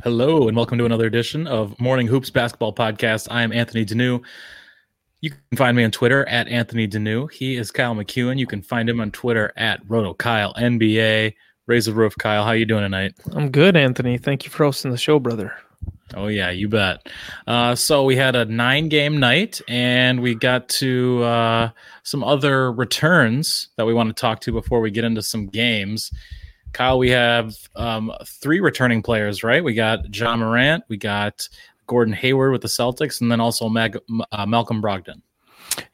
Hello, and welcome to another edition of Morning Hoops Basketball Podcast. I am Anthony Deneau. You can find me on Twitter at Anthony Deneau. He is Kyle McEwen. You can find him on Twitter at Roto Kyle NBA. Raise the roof, Kyle. How are you doing tonight? I'm good, Anthony. Thank you for hosting the show, brother. Oh yeah, you bet. Uh, so we had a nine-game night, and we got to uh, some other returns that we want to talk to before we get into some games. Kyle, we have um, three returning players, right? We got Ja Morant, we got Gordon Hayward with the Celtics, and then also Mag- uh, Malcolm Brogdon.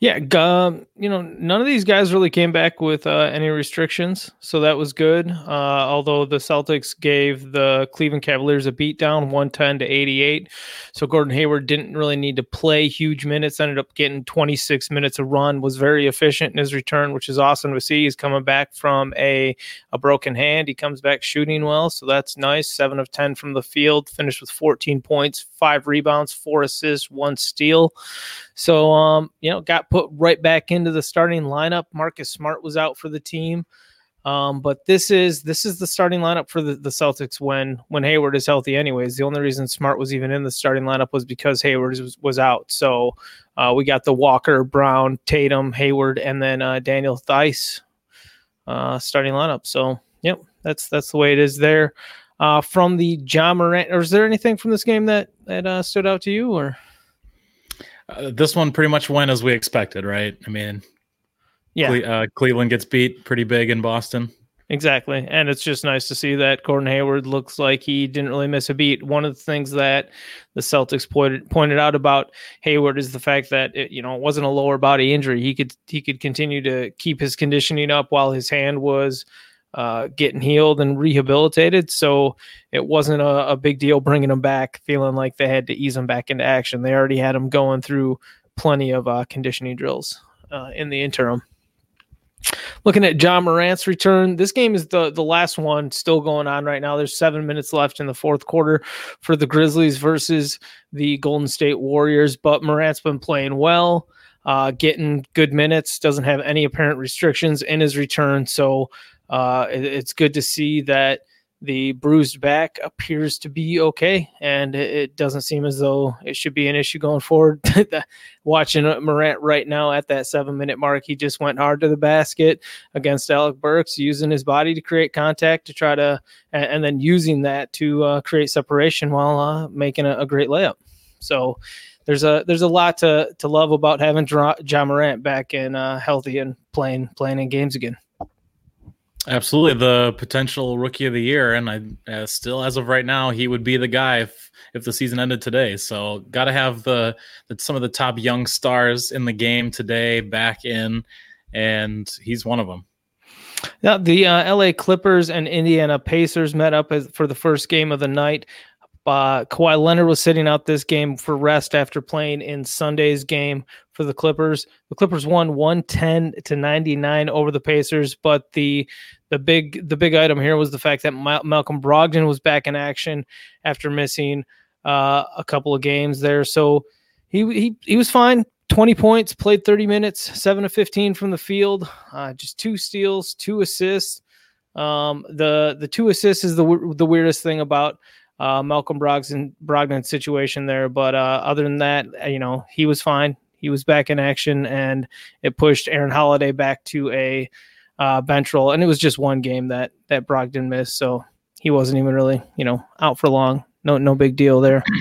Yeah, um, you know, none of these guys really came back with uh, any restrictions, so that was good. Uh, although the Celtics gave the Cleveland Cavaliers a beatdown, 110 to 88. So Gordon Hayward didn't really need to play huge minutes, ended up getting 26 minutes of run, was very efficient in his return, which is awesome to see. He's coming back from a, a broken hand. He comes back shooting well, so that's nice. 7 of 10 from the field, finished with 14 points, 5 rebounds, 4 assists, 1 steal. So, um, you know, got put right back into the starting lineup. Marcus Smart was out for the team. Um, but this is this is the starting lineup for the, the Celtics when when Hayward is healthy. Anyways, the only reason Smart was even in the starting lineup was because Hayward was, was out. So uh, we got the Walker, Brown, Tatum, Hayward, and then uh, Daniel Theis uh, starting lineup. So yep, that's that's the way it is there. Uh, from the Ja Morant, or is there anything from this game that that uh, stood out to you, or? Uh, this one pretty much went as we expected, right? I mean, yeah, Cle- uh, Cleveland gets beat pretty big in Boston. Exactly. And it's just nice to see that Gordon Hayward looks like he didn't really miss a beat. One of the things that the Celtics pointed pointed out about Hayward is the fact that it, you know, it wasn't a lower body injury. He could he could continue to keep his conditioning up while his hand was uh, getting healed and rehabilitated. So it wasn't a, a, big deal bringing them back, feeling like they had to ease them back into action. They already had them going through plenty of uh, conditioning drills uh, in the interim. Looking at Ja Morant's return, this game is the the last one still going on right now. There's seven minutes left in the fourth quarter for the Grizzlies versus the Golden State Warriors. But Morant's been playing well, uh, getting good minutes, doesn't have any apparent restrictions in his return. So uh, it, it's good to see that the bruised back appears to be okay, and it, it doesn't seem as though it should be an issue going forward. Watching Morant right now at that seven minute mark, he just went hard to the basket against Alec Burks, using his body to create contact to try to, and, and then using that to uh, create separation while uh, making a, a, great layup. So there's a there's a lot to to love about having Ja Morant back and uh, healthy and playing playing in games again. Absolutely, the potential rookie of the year, and I uh, still, as of right now, he would be the guy if if the season ended today. So, got to have the, the some of the top young stars in the game today back in, and he's one of them. Now, the uh, LA Clippers and Indiana Pacers met up as, for the first game of the night. Uh, Kawhi Leonard was sitting out this game for rest after playing in Sunday's game for the Clippers. The Clippers won 110 to 99 over the Pacers, but the the big the big item here was the fact that Ma- Malcolm Brogdon was back in action after missing uh, a couple of games there. So he he he was fine. 20 points, played 30 minutes, 7 to 15 from the field, uh, just two steals, two assists. Um, the the two assists is the the weirdest thing about uh, Malcolm Brogdon Brogdon's situation there. But uh, other than that, uh, you know, he was fine. He was back in action, and it pushed Aaron Holiday back to a uh, bench role. And it was just one game that that Brogdon missed, so he wasn't even really, you know, out for long. No, no big deal there.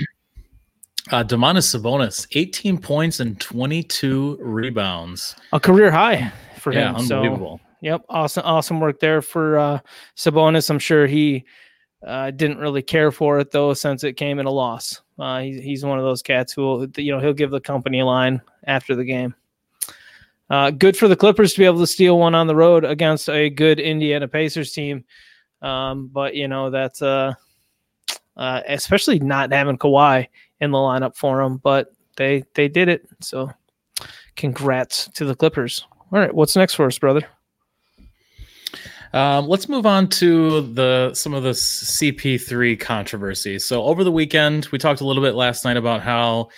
Uh, Domantas Sabonis, 18 points and 22 rebounds, a career high for yeah, him. Unbelievable. So, yep, awesome, awesome work there for uh, Sabonis. I'm sure he uh, didn't really care for it though, since it came in a loss. Uh, he's he's one of those cats who will, you know he'll give the company line after the game. Uh, good for the Clippers to be able to steal one on the road against a good Indiana Pacers team, um, but you know that's uh, uh, especially not having Kawhi in the lineup for them. But they they did it, so congrats to the Clippers. All right, what's next for us, brother? Um, let's move on to the some of the CP3 controversy. So over the weekend, we talked a little bit last night about how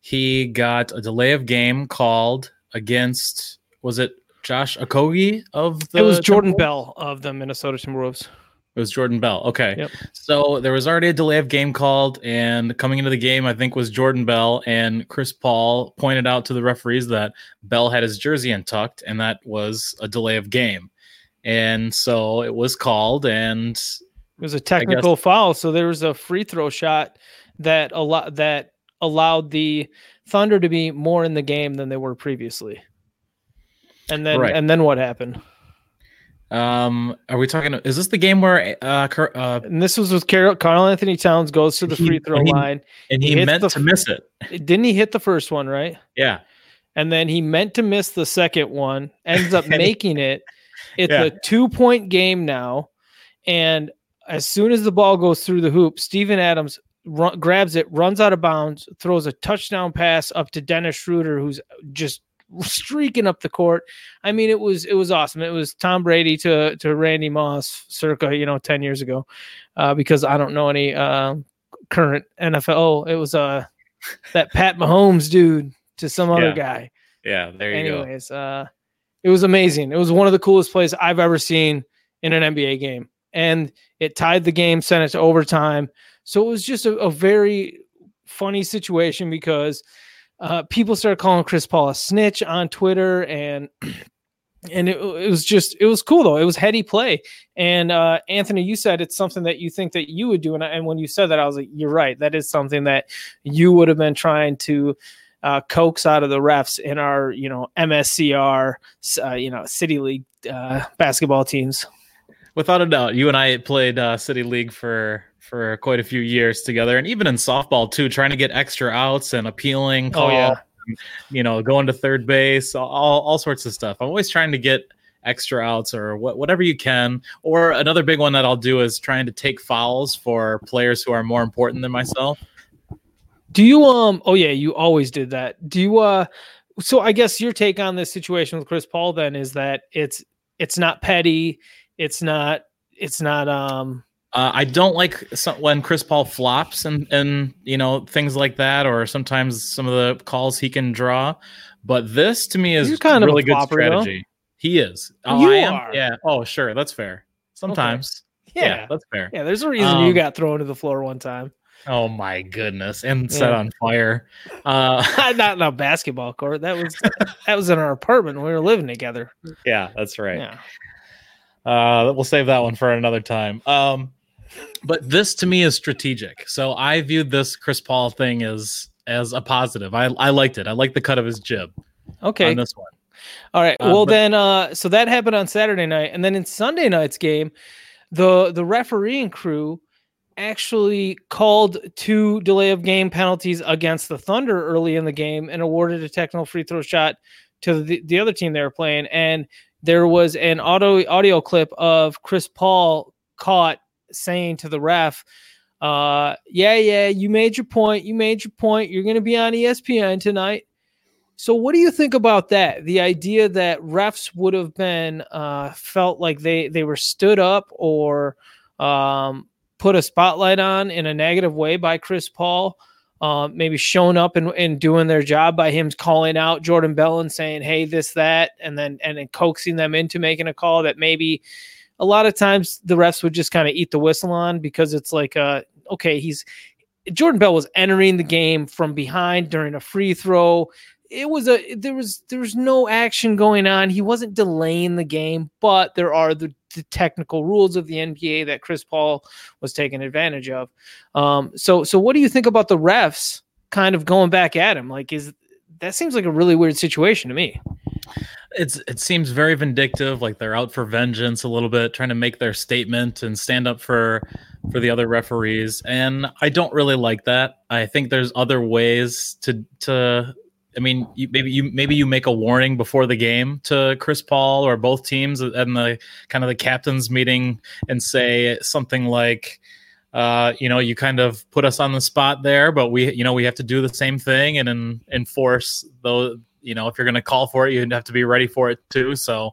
he got a delay of game called against was it Josh Okogie of the It was Jordan Bell of the Minnesota Timberwolves. It was Jordan Bell. Okay. Yep. So there was already a delay of game called, and coming into the game, I think was Jordan Bell and Chris Paul pointed out to the referees that Bell had his jersey untucked, and that was a delay of game. And so it was called, and It was a technical foul, so there was a free throw shot that a lot that allowed the Thunder to be more in the game than they were previously. And then Right. and then what happened? um, are we talking? Is this the game where uh, uh And this was with Carol Karl-Anthony Towns goes to the He- free throw he- line. and He he meant the to miss it? Didn't he hit the first one, right? Yeah. And then he meant to miss the second one, ends up making it. It's Yeah. a two point game now. And as soon as the ball goes through the hoop, Steven Adams run, grabs it, runs out of bounds, throws a touchdown pass up to Dennis Schroeder, who's just streaking up the court. I mean, it was it was awesome. It was Tom Brady to to Randy Moss, circa you know ten years ago, uh, because I don't know any uh, current NFL. Oh, it was uh that Pat Mahomes dude to some other Yeah. guy. Yeah. There you go. Anyways, uh, it was amazing. It was one of the coolest plays I've ever seen in an NBA game, and it tied the game, sent it to overtime. So it was just a, a very funny situation because uh, people started calling Chris Paul a snitch on Twitter, and and it, it was just it was cool though. It was heady play. And uh, Anthony, you said it's something that you think that you would do, and, I- and when you said that, I was like, you're right. That is something that you would have been trying to uh, coax out of the refs in our you know MSCR uh, you know city league uh, basketball teams. Without a doubt, you and I played uh, City League for for quite a few years together, and even in softball too, trying to get extra outs and appealing Oh, call, yeah. you know, going to third base, all all sorts of stuff. I'm always trying to get extra outs or what, whatever you can. Or another big one that I'll do is trying to take fouls for players who are more important than myself. Do you um oh yeah, you always did that. Do you uh so I guess your take on this situation with Chris Paul then is that it's it's not petty, it's not it's not um Uh, I don't like some, when Chris Paul flops and and you know things like that, or sometimes some of the calls he can draw. But this to me is You're kind of a really good flopper, though. strategy. He is. Oh, You I am. are. Yeah. Oh, sure. That's fair. Sometimes. Yeah, yeah. that's fair. Yeah, there's a reason you Um, got thrown to the floor one time. Oh my goodness, and set Yeah. on fire. Uh, not in a basketball court. That was that was in our apartment when we were living together. yeah, that's right. Yeah. Uh, we'll save that one for another time. Um, but this to me is strategic. So I viewed this Chris Paul thing as as a positive. I I liked it. I liked the cut of his jib Okay. on this one. All right. Uh, well but- then uh so that happened on Saturday night and then in Sunday night's game the the refereeing crew actually called two delay of game penalties against the Thunder early in the game and awarded a technical free throw shot to the, the other team they were playing. And there was an audio audio clip of Chris Paul caught saying to the ref uh yeah yeah you made your point you made your point. You're going to be on ESPN tonight. So, what do you think about that? The idea that refs would have been uh, felt like they they were stood up or um, put a spotlight on in a negative way by Chris Paul, um, maybe shown up and, and doing their job by him calling out Jordan Bell and saying, "Hey, this that," and then and then coaxing them into making a call that maybe a lot of times the refs would just kind of eat the whistle on because it's like, uh, okay, he's Jordan Bell was entering the game from behind during a free throw it was a there was there was no action going on. He wasn't delaying the game, but there are the, the technical rules of the NBA that Chris Paul was taking advantage of. Um, so so what do you think about the refs kind of going back at him? Like is that seems like a really weird situation to me. It's it seems very vindictive, like they're out for vengeance a little bit, trying to make their statement and stand up for for the other referees. And I don't really like that. I think there's other ways to to I mean, you, maybe you maybe you make a warning before the game to Chris Paul or both teams and the kind of the captains meeting and say something like, uh, you know, you kind of put us on the spot there, but we, you know, we have to do the same thing and en- enforce those. You know, if you're going to call for it, you have to be ready for it too. So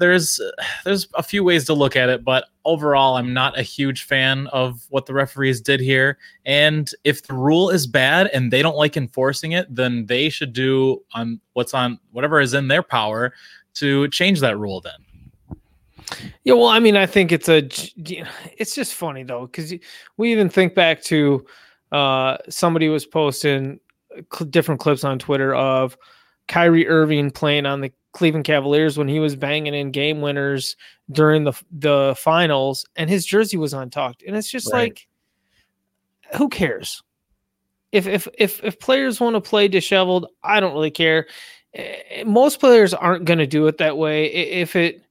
there's there's a few ways to look at it, but overall, I'm not a huge fan of what the referees did here. And if the rule is bad and they don't like enforcing it, then they should do on what's on whatever is in their power to change that rule. Then Yeah, well, I mean, I think it's a, it's just funny though, because we even think back to uh, somebody was posting different clips on Twitter of Kyrie Irving playing on the Cleveland Cavaliers when he was banging in game winners during the the finals, and his jersey was untucked, and it's just right. like, who cares? If if if if players want to play disheveled, I don't really care. Eh, most players aren't going to do it that way. If it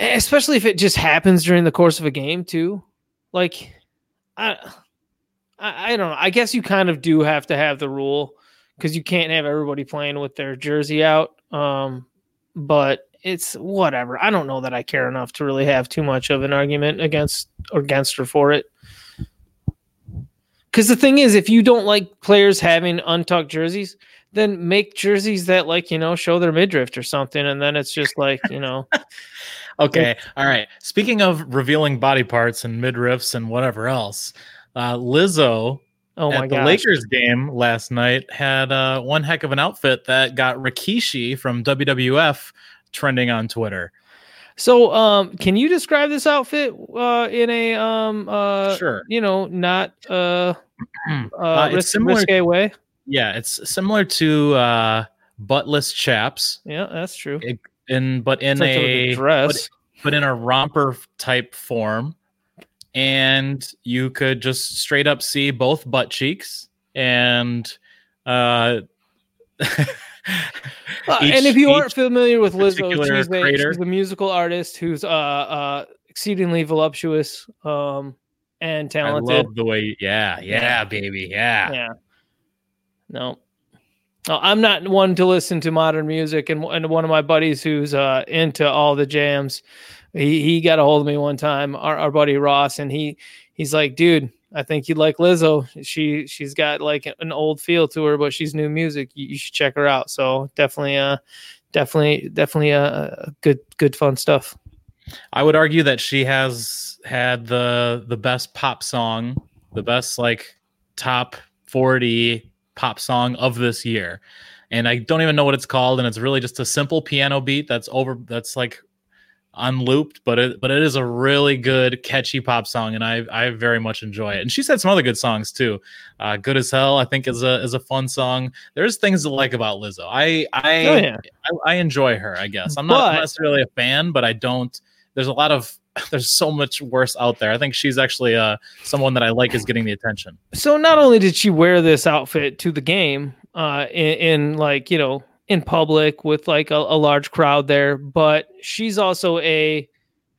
especially if it just happens during the course of a game too. Like, I, I, I don't know. I guess you kind of do have to have the rule because you can't have everybody playing with their jersey out. Um, but it's whatever. I don't know that I care enough to really have too much of an argument against or against or for it. Because the thing is, if you don't like players having untucked jerseys, then make jerseys that like you know show their midriff or something, and then it's just like you know. Okay. All right. Speaking of revealing body parts and midriffs and whatever else, uh, Lizzo oh at the. Lakers game last night had uh, one heck of an outfit that got Rikishi from WWF trending on Twitter. So, um, can you describe this outfit uh, in a um, uh, sure, you know, not uh, uh, uh risk, similar, risque way? Yeah, it's similar to uh, buttless chaps. Yeah, that's true. It, in but in a, a, dress, but, but in a romper type form, and you could just straight up see both butt cheeks and. uh Uh, each, and if you aren't familiar with Lizzo, she's a, she's a, musical artist who's uh, uh, exceedingly voluptuous um, and talented. I love the way, yeah, yeah, baby, yeah, yeah. No, I'm not one to listen to modern music, and and one of my buddies who's uh, into all the jams, he he got a hold of me one time, our, our buddy Ross, and he he's like, dude, I think you'd like Lizzo. She she's got like an old feel to her, but she's new music. You, you should check her out. So definitely, uh, definitely, definitely a uh, good good fun stuff. I would argue that she has had the the best pop song, the best like top forty pop song of this year. And I don't even know what it's called. And it's really just a simple piano beat that's over, that's like unlooped, but it but it is a really good, catchy pop song, and I I very much enjoy it. And she's had some other good songs too. Uh, good as hell, I think is a is a fun song. There's things to like about Lizzo. I I oh, yeah. I, I, enjoy her. I guess I'm not but, necessarily a fan, but I don't. There's a lot of there's so much worse out there. I think she's actually uh, someone that I like is getting the attention. So not only did she wear this outfit to the game, uh, in, in like you know in public with like a, a, large crowd there, but she's also a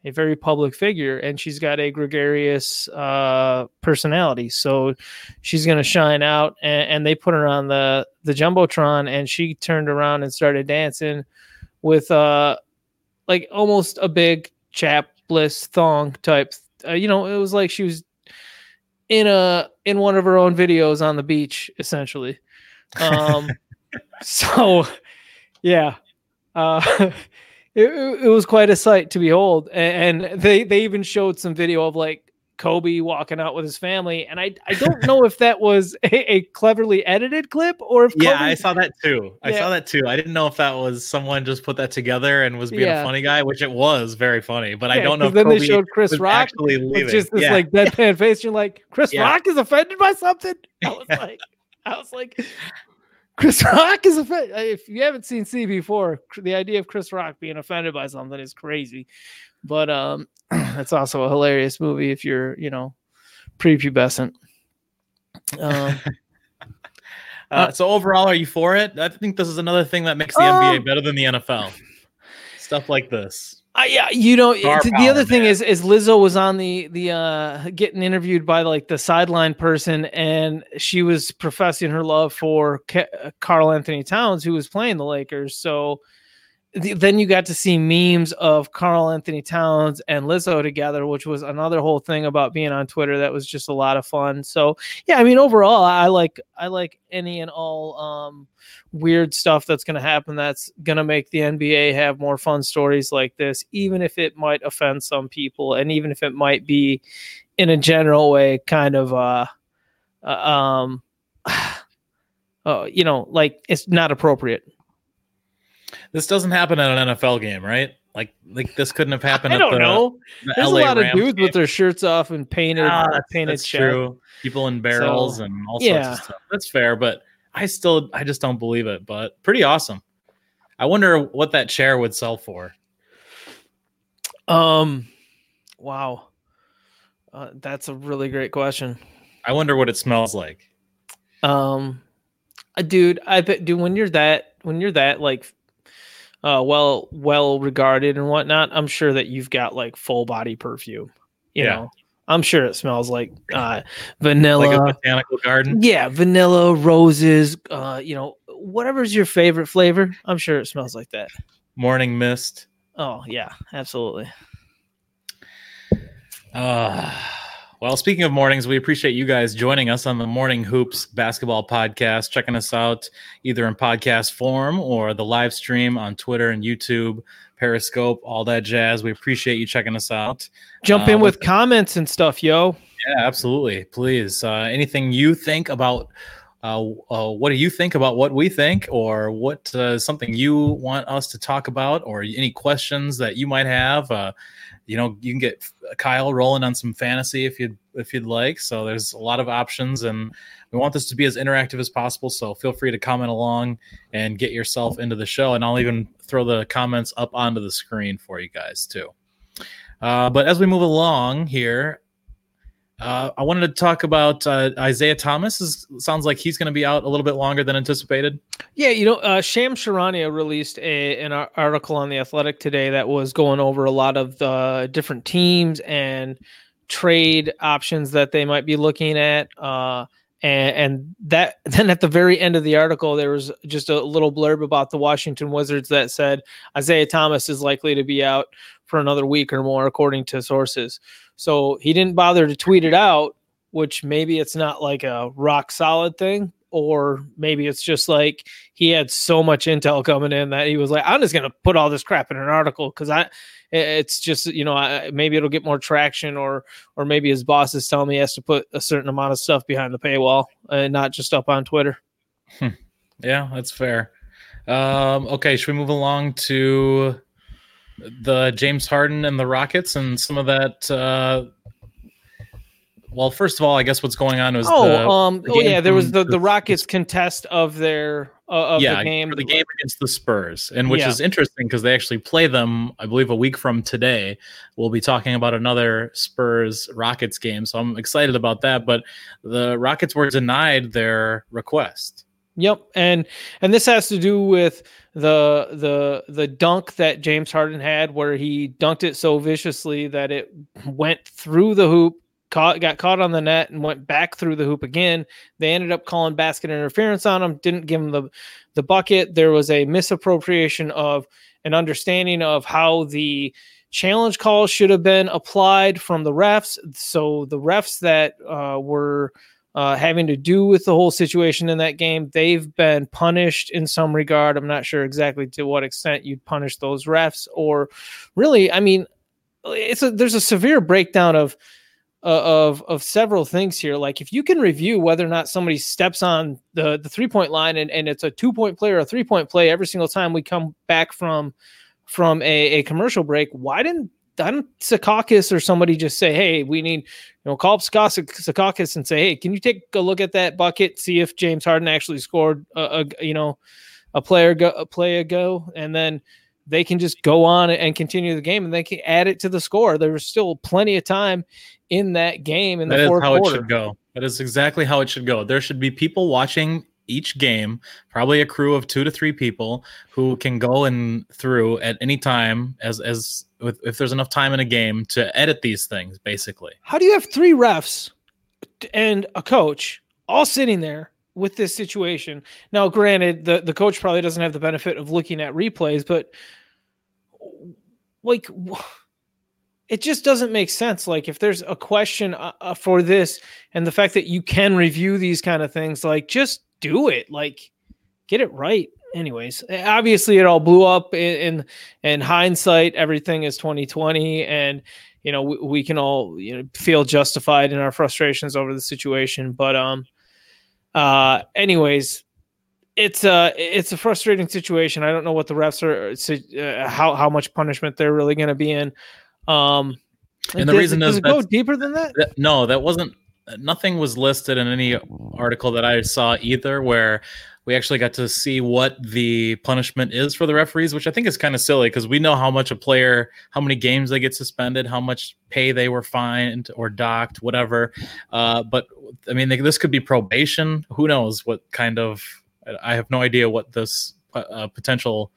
a very public figure and she's got a gregarious uh, personality. So she's going to shine out. And, and, they put her on the the jumbotron, and she turned around and started dancing with uh like almost a big chapless thong type. Uh, you know, it was like she was in a in one of her own videos on the beach, essentially. Um, so, yeah, uh, it, it was quite a sight to behold, and, they they even showed some video of like Kobe walking out with his family, and I I don't know if that was a, a cleverly edited clip or if yeah Kobe... I saw that too. I yeah. saw that too. I didn't know if that was someone just put that together and was being yeah. a funny guy, which it was very funny. But yeah, I don't know. then Kobe they showed Chris Rock actually leaving. just this like deadpan face. You're like Chris Rock is offended by something. I was like, I was like. Chris Rock is offended. If you haven't seen CB4, the idea of Chris Rock being offended by something is crazy. But um, it's also a hilarious movie if you're, you know, prepubescent. Um, uh, so overall, are you for it? I think this is another thing that makes the um, NBA better than the NFL. Stuff like this. Uh, yeah, you know, the other man. thing is, is Lizzo was on the the uh, getting interviewed by like the sideline person, and she was professing her love for Karl-Anthony Towns, who was playing the Lakers. So then you got to see memes of Karl-Anthony Towns and Lizzo together, which was another whole thing about being on Twitter that was just a lot of fun. So yeah, I mean overall I like I like any and all um, weird stuff that's gonna happen that's gonna make the NBA have more fun stories like this, even if it might offend some people and even if it might be in a general way kind of uh, uh um uh, you know, like it's not appropriate this doesn't happen at an NFL game, right? Like like this couldn't have happened. I don't the, know. the There's LA a lot Rams of dudes game. with their shirts off and painted Ah, that's, painted that's true. People in barrels So, and all sorts of stuff. That's fair, but I still I just don't believe it. But pretty awesome. I wonder what that chair would sell for. Um, wow, uh, that's a really great question. I wonder what it smells like. Um, uh, dude, I bet, dude, when you're that, when you're that like, uh, well, well regarded and whatnot, I'm sure that you've got like full body perfume. You Yeah. know, I'm sure it smells like uh, vanilla. Like a botanical garden. yeah, vanilla, roses. Uh, you know, whatever's your favorite flavor, I'm sure it smells like that. Morning mist. Oh yeah, absolutely. Uh, well, speaking of mornings, we appreciate you guys joining us on the Morning Hoops basketball podcast, checking us out either in podcast form or the live stream on Twitter and YouTube, Periscope, all that jazz. We appreciate you checking us out. Jump Uh, in with with- comments and stuff, yo. Yeah, absolutely. Please, uh, anything you think about. Uh, uh, what do you think about what we think, or what uh, something you want us to talk about, or any questions that you might have? You know, you can get Kyle rolling on some fantasy if you'd if you'd like. So there's a lot of options, and we want this to be as interactive as possible. So feel free to comment along and get yourself into the show, and I'll even throw the comments up onto the screen for you guys too. Uh, but as we move along here, uh, I wanted to talk about uh, Isaiah Thomas. Is, sounds like he's going to be out a little bit longer than anticipated. Yeah, you know, uh, Shams Charania released a, an article on the Athletic today that was going over a lot of the different teams and trade options that they might be looking at. Uh, and, and that then at the very end of the article, there was just a little blurb about the Washington Wizards that said Isaiah Thomas is likely to be out for another week or more, according to sources. So he didn't bother to tweet it out, which maybe it's not like a rock solid thing, or maybe it's just like he had so much intel coming in that he was like, I'm just gonna put all this crap in an article because I, it's just you know maybe it'll get more traction, or or maybe his boss is telling me he has to put a certain amount of stuff behind the paywall and not just up on Twitter. Yeah, that's fair. Um, okay, should we move along to the James Harden and the Rockets and some of that? Uh, well, first of all, I guess what's going on was Oh, the, um, the oh yeah, there was the the- Rockets contest of their uh, of yeah the game. for the game against the Spurs, and which Yeah. is interesting because they actually play them, I believe, a week from today. We'll be talking about another Spurs Rockets game, so I'm excited about that. But the Rockets were denied their request. Yep, and and this has to do with the the the dunk that James Harden had, where he dunked it so viciously that it went through the hoop, caught got caught on the net, and went back through the hoop again. They ended up calling basket interference on him, didn't give him the the bucket. There was a misappropriation of an understanding of how the challenge call should have been applied from the refs. So the refs that uh, were uh, having to do with the whole situation in that game. They've been punished in some regard. I'm not sure exactly to what extent you'd punish those refs, or really, I mean, it's a there's a severe breakdown of uh, of of several things here. Like if you can review whether or not somebody steps on the the three point line and, and it's a two point play or a three point play every single time we come back from from a, a commercial break, why didn't didn't Secaucus or somebody just say, "Hey, we need you know call up Secaucus Secaucus and say, hey, can you take a look at that bucket, see if James Harden actually scored a, a you know a player go a play ago, and then they can just go on and continue the game and they can add it to the score. There was still plenty of time in that game in That the is fourth how quarter. it should go. That is exactly how it should go. There should be people watching each game, probably a crew of two to three people who can go and through at any time as as if, if there's enough time in a game to edit these things. Basically, How do you have three refs and a coach all sitting there with this situation? Now, granted, the, the coach probably doesn't have the benefit of looking at replays, but like it just doesn't make sense. Like if there's a question uh, uh, for this and the fact that you can review these kind of things, like just do it. Like get it right. Anyways, eh, obviously it all blew up in in, in hindsight. Everything is 2020 and you know we, we can all you know feel justified in our frustrations over the situation but um uh anyways it's a it's a frustrating situation. I don't know what the refs are uh, how how much punishment they're really going to be in. Um, and the does, reason does is it go deeper than that? That- no, that wasn't. Nothing was listed in any article that I saw either, where we actually got to see what the punishment is for the referees, which I think is kind of silly because we know how much a player, how many games they get suspended, how much pay they were fined or docked, whatever. Uh, but I mean, they, this could be probation. Who knows what kind of? I have no idea what this uh, potential.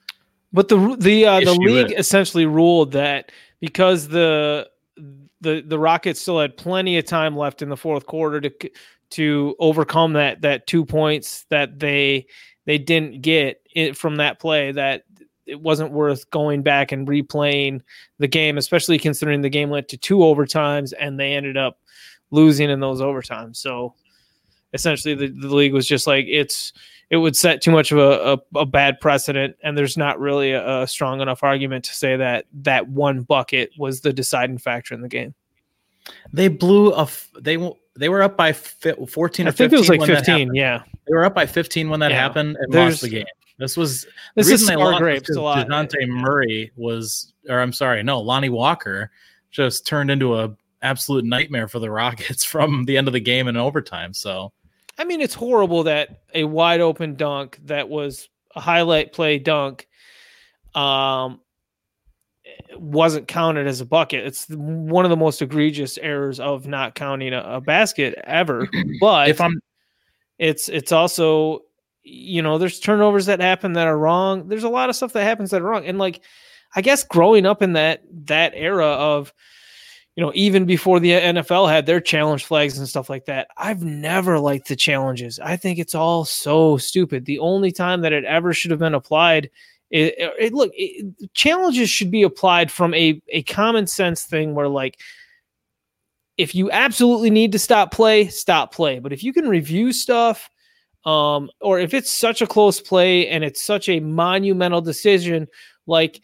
But the the uh, the league is- essentially ruled that because the the the Rockets still had plenty of time left in the fourth quarter to to overcome that that two points that they they didn't get it from that play that it wasn't worth going back and replaying the game, especially considering the game led to two overtimes and they ended up losing in those overtimes. So essentially, the, the league was just like it's it would set too much of a, a, a bad precedent, and there's not really a, a strong enough argument to say that that one bucket was the deciding factor in the game. They blew a. f- They they were up by fi- fourteen or I think it was like 15. Yeah, They were up by 15 when that Yeah. happened and There's- lost the game. This was this the reason they lost grapes a lot. Dejounte Murray was, or I'm sorry, no, Lonnie Walker just turned into a absolute nightmare for the Rockets from the end of the game and overtime. So I mean, it's horrible that a wide open dunk that was a highlight play dunk um wasn't counted as a bucket. It's one of the most egregious errors of not counting a, a basket ever. But if I'm it's it's also you know there's turnovers that happen that are wrong there's a lot of stuff that happens that are wrong and like i guess growing up in that that era of you know even before the nfl had their challenge flags and stuff like that i've never liked the challenges i think it's all so stupid the only time that it ever should have been applied it, it look it, challenges should be applied from a a common sense thing where like if you absolutely need to stop play, stop play. But if you can review stuff, um, or if it's such a close play and it's such a monumental decision, like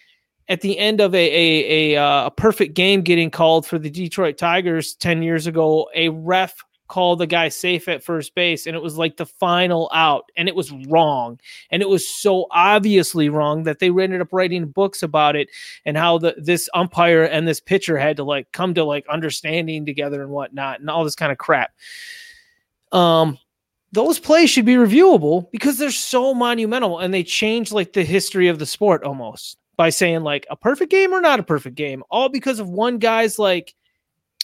at the end of a a a, uh, a perfect game getting called for the Detroit Tigers ten years ago, a ref called the guy safe at first base, and it was like the final out, and it was wrong, and it was so obviously wrong that they ended up writing books about it and how the this umpire and this pitcher had to like come to like understanding together and whatnot and all this kind of crap. Um, those plays should be reviewable because they're so monumental and they change like the history of the sport almost by saying like a perfect game or not a perfect game, all because of one guy's like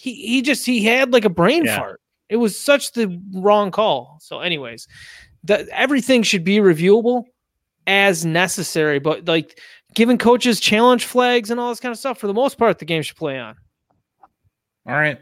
he he just he had like a brain Yeah. fart. It was such the wrong call. So, anyways, that everything should be reviewable as necessary, but like giving coaches challenge flags and all this kind of stuff for the most part, the game should play on. all right.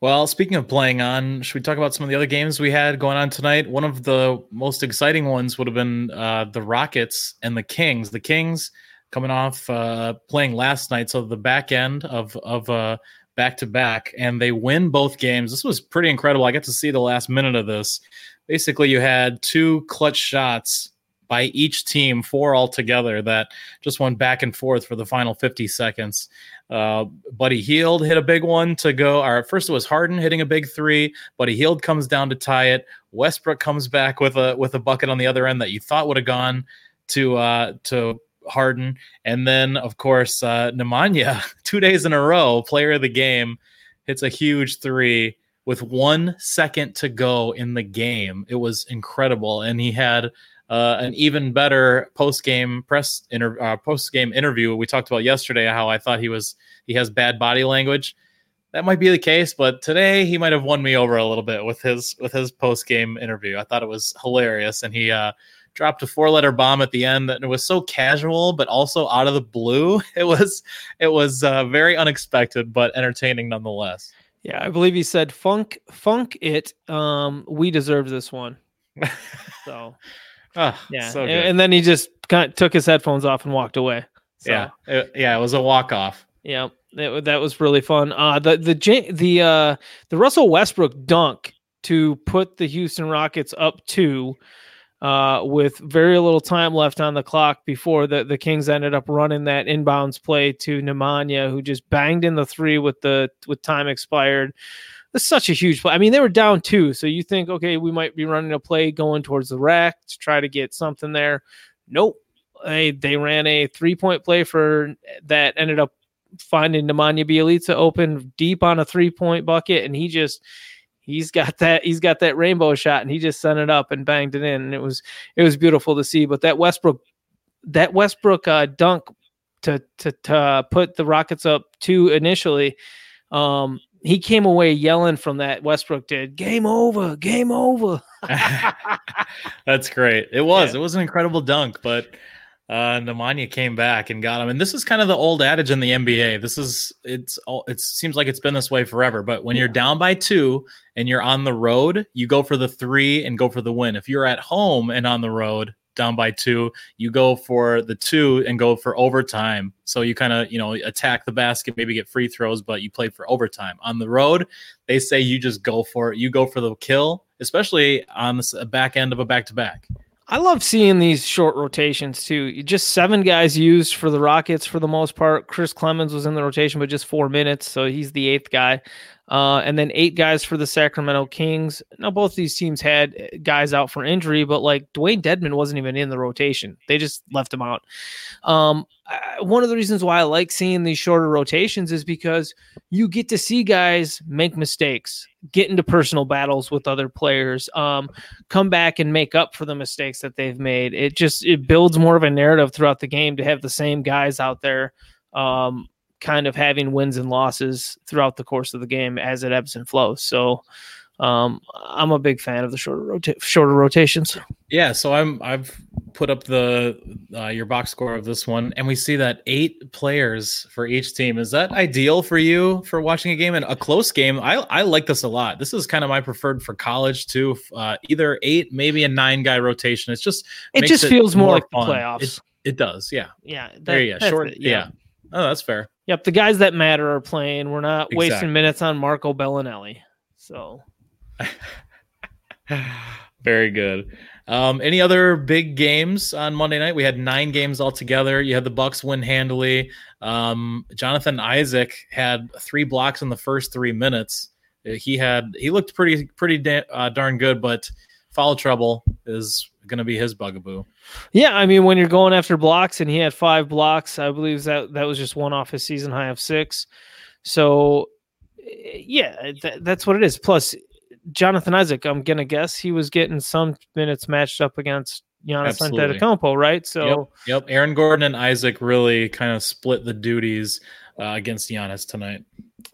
Well, speaking of playing on, should we talk about some of the other games we had going on tonight? One of the most exciting ones would have been uh, the Rockets and the Kings. The Kings coming off uh, playing last night, so the back end of of uh, back to back, and they win both games. This was pretty incredible. I got to see the last minute of this. Basically, you had two clutch shots by each team, four altogether, that just went back and forth for the final 50 seconds. Uh, Buddy Hield hit a big one to go. Or first it was Harden hitting a big three. Buddy Hield comes down to tie it. Westbrook comes back with a with a bucket on the other end that you thought would have gone to uh, to Harden, and then of course uh, Nemanja, two days in a row, player of the game, hits a huge three with one second to go in the game. It was incredible, and he had uh, an even better post game press inter- uh, post game interview. We talked about yesterday how I thought he was he has bad body language. That might be the case, but today he might have won me over a little bit with his with his post game interview. I thought it was hilarious, and he uh, dropped a four letter bomb at the end that it was so casual, but also out of the blue. It was it was uh, very unexpected, but entertaining nonetheless. Yeah, I believe he said funk funk it. Um, we deserve this one. So Ah, yeah, so and, good. and then he just kind of took his headphones off and walked away. So, yeah, it, yeah, it was a walk off. Yeah, that, that was really fun. Uh the the the uh the Russell Westbrook dunk to put the Houston Rockets up two uh with very little time left on the clock before the the Kings ended up running that inbounds play to Nemanja who just banged in the three with the with time expired. That's such a huge play. I mean, they were down two, so you think, okay, we might be running a play going towards the rack to try to get something there. Nope. They they ran a three point play for that ended up finding Nemanja Bjelica open deep on a three point bucket, and he just he's got that he's got that rainbow shot, and he just sent it up and banged it in, and it was it was beautiful to see. But that Westbrook that Westbrook uh, dunk to to to put the Rockets up two initially. Um, he came away yelling from that. Westbrook did game over, game over. That's great. It was. Yeah. It was an incredible dunk, but uh, Nemanja came back and got him. And this is kind of the old adage in the NBA. This is it's all it seems like it's been this way forever. But when yeah. you're down by two and you're on the road, you go for the three and go for the win. If you're at home and on the road, down by two, you go for the two and go for overtime. So you kind of, you know, attack the basket, maybe get free throws, but you play for overtime. On the road, they say you just go for it. You go for the kill, especially on the back end of a back to back. I love seeing these short rotations too. Just seven guys used for the Rockets for the most part. Chris Clemons was in the rotation, but just four minutes, so he's the eighth guy. Uh, and then eight guys for the Sacramento Kings. Now, both these teams had guys out for injury, but like Dewayne Dedmon wasn't even in the rotation. They just left him out. Um, I, one of the reasons why I like seeing these shorter rotations is because you get to see guys make mistakes, get into personal battles with other players, um, come back and make up for the mistakes that they've made. It just it builds more of a narrative throughout the game to have the same guys out there um, kind of having wins and losses throughout the course of the game as it ebbs and flows. So um, I'm a big fan of the shorter rota- shorter rotations. Yeah, so I'm I've put up the uh, your box score of this one, and we see that eight players for each team. Is that ideal for you for watching a game and a close game? I I like this a lot. This is kind of my preferred for college too. Uh, either eight, maybe a nine guy rotation. It's just it just feels more like fun. playoffs. It, it, does, yeah. Yeah, that, there you go. Short, yeah. yeah. Oh, that's fair. Yep, the guys that matter are playing. We're not exactly. wasting minutes on Marco Belinelli. So very good. Um, any other big games on Monday night? We had nine games altogether. You had the Bucks win handily. Um, Jonathan Isaac had three blocks in the first three minutes. He had he looked pretty pretty da- uh, darn good, but foul trouble is going to be his bugaboo. Yeah, I mean, when you're going after blocks, and he had five blocks, I believe that that was just one off his season high of six. So, eh, yeah, that, that's what it is. Plus, Jonathan Isaac, I'm gonna guess he was getting some minutes matched up against Giannis Antetokounmpo, right? So, yep, yep, Aaron Gordon and Isaac really kind of split the duties uh, against Giannis tonight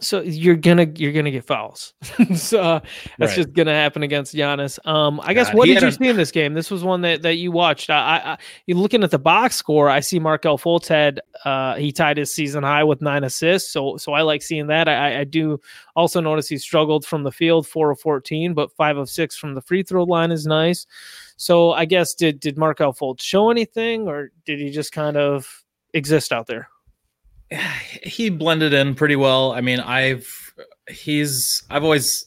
so you're gonna you're gonna get fouls. so uh, that's right. just gonna happen against Giannis. Um, I guess what did you a... see in this game? This was one that, that you watched. I, I, you're looking at the box score. I see Markelle Fultz had uh, he tied his season high with nine assists. So so I like seeing that. I, I do also notice he struggled from the field, four of fourteen, but five of six from the free throw line is nice. So I guess did did Markelle Fultz show anything, or did he just kind of exist out there? he blended in pretty well. I mean, I've he's I've always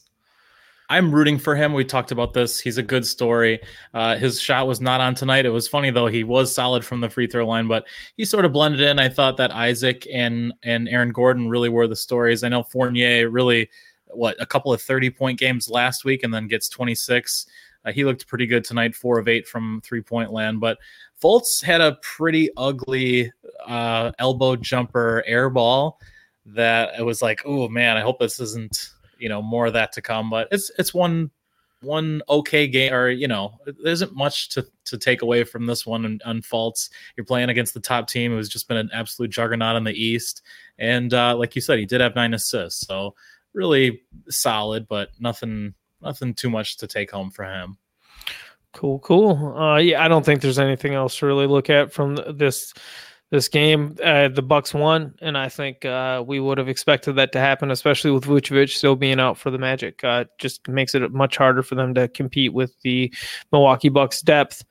I'm rooting for him. We talked about this. He's a good story. Uh, his shot was not on tonight. It was funny though. He was solid from the free throw line, but he sort of blended in. I thought that Isaac and and Aaron Gordon really were the stories. I know Fournier really what a couple of 30 point games last week and then gets 26. Uh, he looked pretty good tonight, four of eight from three point land. But Fultz had a pretty ugly uh, elbow jumper air ball that it was like, oh man, I hope this isn't you know more of that to come. But it's it's one one okay game, or you know, there isn't much to to take away from this one And, on Fultz. You're playing against the top team who's just been an absolute juggernaut in the East, and uh, like you said, he did have nine assists, so really solid, but nothing nothing too much to take home for him. Cool, cool. Uh, yeah, I don't think there's anything else to really look at from this this game. Uh, the Bucks won, and I think uh, we would have expected that to happen, especially with Vucevic still being out for the Magic. Uh, just makes it much harder for them to compete with the Milwaukee Bucks depth.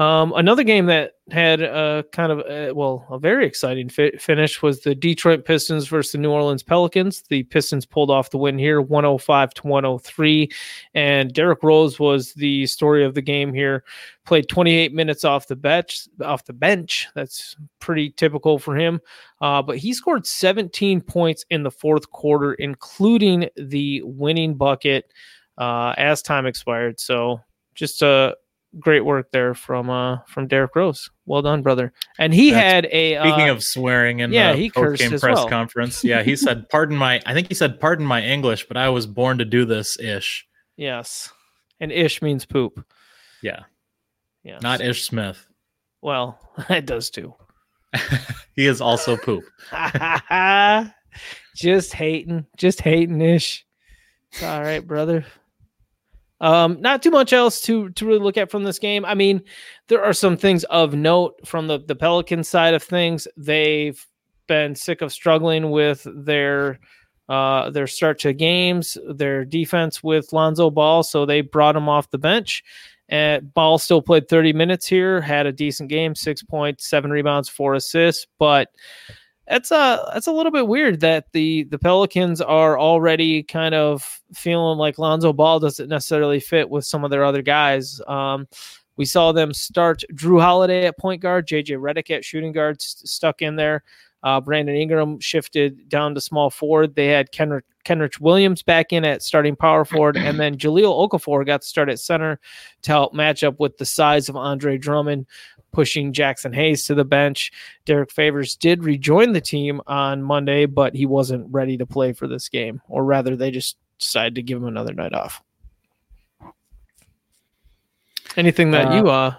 Um, another game that had a kind of a, well a very exciting fi- finish was the Detroit Pistons versus the New Orleans Pelicans. The Pistons pulled off the win here, 105 to 103, and Derrick Rose was the story of the game here. Played 28 minutes off the bench. Off the bench, that's pretty typical for him. Uh, but he scored 17 points in the fourth quarter, including the winning bucket uh, as time expired. So just a great work there from uh from Derrick Rose. Well done, brother. And he That's- had a Speaking uh, of swearing in yeah, the he cursed post-game press well. conference, yeah, he said, "Pardon my," I think he said, "Pardon my English," but I was born to do this ish. yes, and ish means poop. Yeah, Yeah, not Ish Smith. well, it does too. he is also poop. just hating, just hating ish. It's all right, brother. Um, not too much else to to really look at from this game. I mean, there are some things of note from the the Pelican side of things. They've been sick of struggling with their uh their start to games, their defense with Lonzo Ball, so they brought him off the bench. And Ball still played 30 minutes here, had a decent game, six points, seven rebounds, four assists, but that's a that's a little bit weird that the the Pelicans are already kind of feeling like Lonzo Ball doesn't necessarily fit with some of their other guys. Um, we saw them start Jrue Holiday at point guard, JJ Redick at shooting guard, st- stuck in there. Uh, Brandon Ingram shifted down to small forward. They had Kenrich, Kenrich Williams back in at starting power forward, and then Jahlil Okafor got to start at center to help match up with the size of Andre Drummond, pushing Jaxson Hayes to the bench. Derrick Favors did rejoin the team on Monday, but he wasn't ready to play for this game, or rather, they just decided to give him another night off. Anything that Uh, you uh,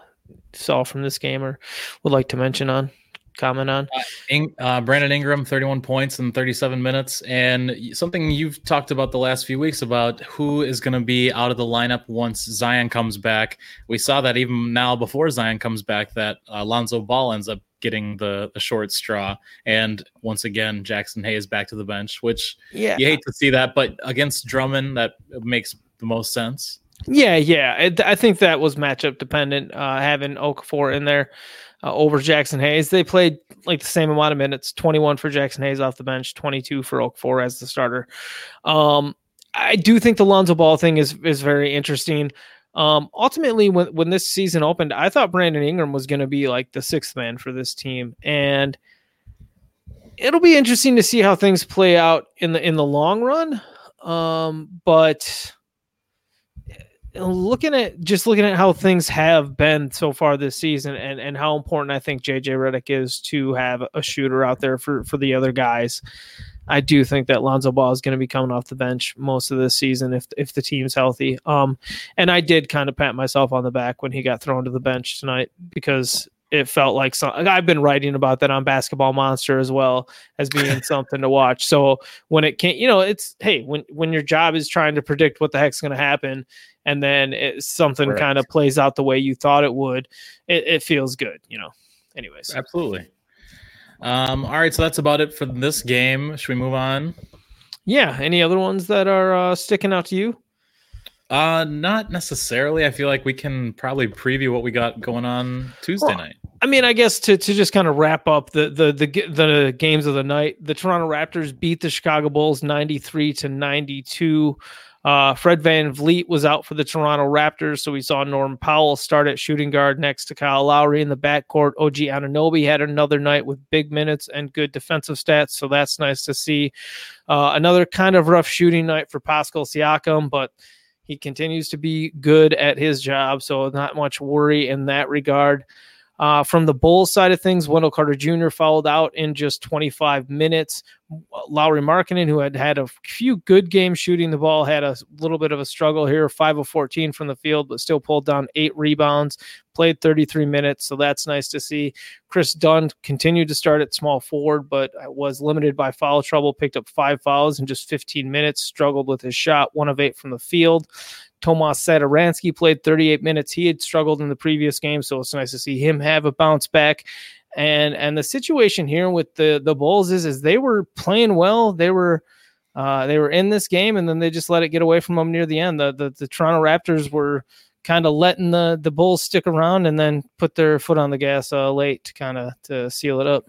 saw from this game or would like to mention on, comment on? In, uh, Brandon Ingram, 31 points in 37 minutes. And something you've talked about the last few weeks about who is going to be out of the lineup once Zion comes back. We saw that even now before Zion comes back, that uh, Lonzo Ball ends up getting the, the short straw. And once again, Jaxson Hayes back to the bench, which Yeah, you hate to see that. But against Drummond, that makes the most sense. Yeah, yeah. It, I think that was matchup dependent. Uh, having Okafor in there uh, over Jaxson Hayes, they played like the same amount of minutes: twenty-one for Jaxson Hayes off the bench, twenty-two for Okafor as the starter. Um, I do think the Lonzo Ball thing is is very interesting. Um, ultimately, when when this season opened, I thought Brandon Ingram was going to be like the sixth man for this team, and it'll be interesting to see how things play out in the in the long run. Um, but looking at just looking at how things have been so far this season and and how important I think JJ Redick is to have a shooter out there for for the other guys. I do think that Lonzo Ball is going to be coming off the bench most of this season if if the team's healthy. Um, and I did kind of pat myself on the back when he got thrown to the bench tonight because it felt like some, I've been writing about that on Basketball Monster as well as being something to watch. So when it can't, you know, it's hey, when when your job is trying to predict what the heck's going to happen, and then it, something kind of plays out the way you thought it would, it, it feels good, you know. Anyways, Absolutely. Um, all right, so that's about it for this game. Should we move on? yeah. Any other ones that are uh, sticking out to you? Uh, not necessarily. I feel like we can probably preview what we got going on Tuesday Well, night. I mean, I guess to, to just kind of wrap up the, the the the games of the night, the Toronto Raptors beat the Chicago Bulls ninety three to ninety two. Uh, Fred VanVleet was out for the Toronto Raptors, so we saw Norm Powell start at shooting guard next to Kyle Lowry in the backcourt. OG Anunoby had another night with big minutes and good defensive stats, so that's nice to see. Uh, another kind of rough shooting night for Pascal Siakam, but he continues to be good at his job, so not much worry in that regard. Uh, from the Bulls side of things, Wendell Carter Jr. fouled out in just 25 minutes. Lauri Markkanen, who had had a few good games shooting the ball, had a little bit of a struggle here, 5 of 14 from the field, but still pulled down eight rebounds, played 33 minutes, so that's nice to see. Kris Dunn continued to start at small forward, but was limited by foul trouble, picked up five fouls in just 15 minutes, struggled with his shot, one of eight from the field. Tomas Satoransky played 38 minutes. He had struggled in the previous game, so it's nice to see him have a bounce back. And and the situation here with the the Bulls is is they were playing well. They were uh, they were in this game, and then they just let it get away from them near the end. The the, the Toronto Raptors were kind of letting the the Bulls stick around and then put their foot on the gas uh, late to kind of to seal it up.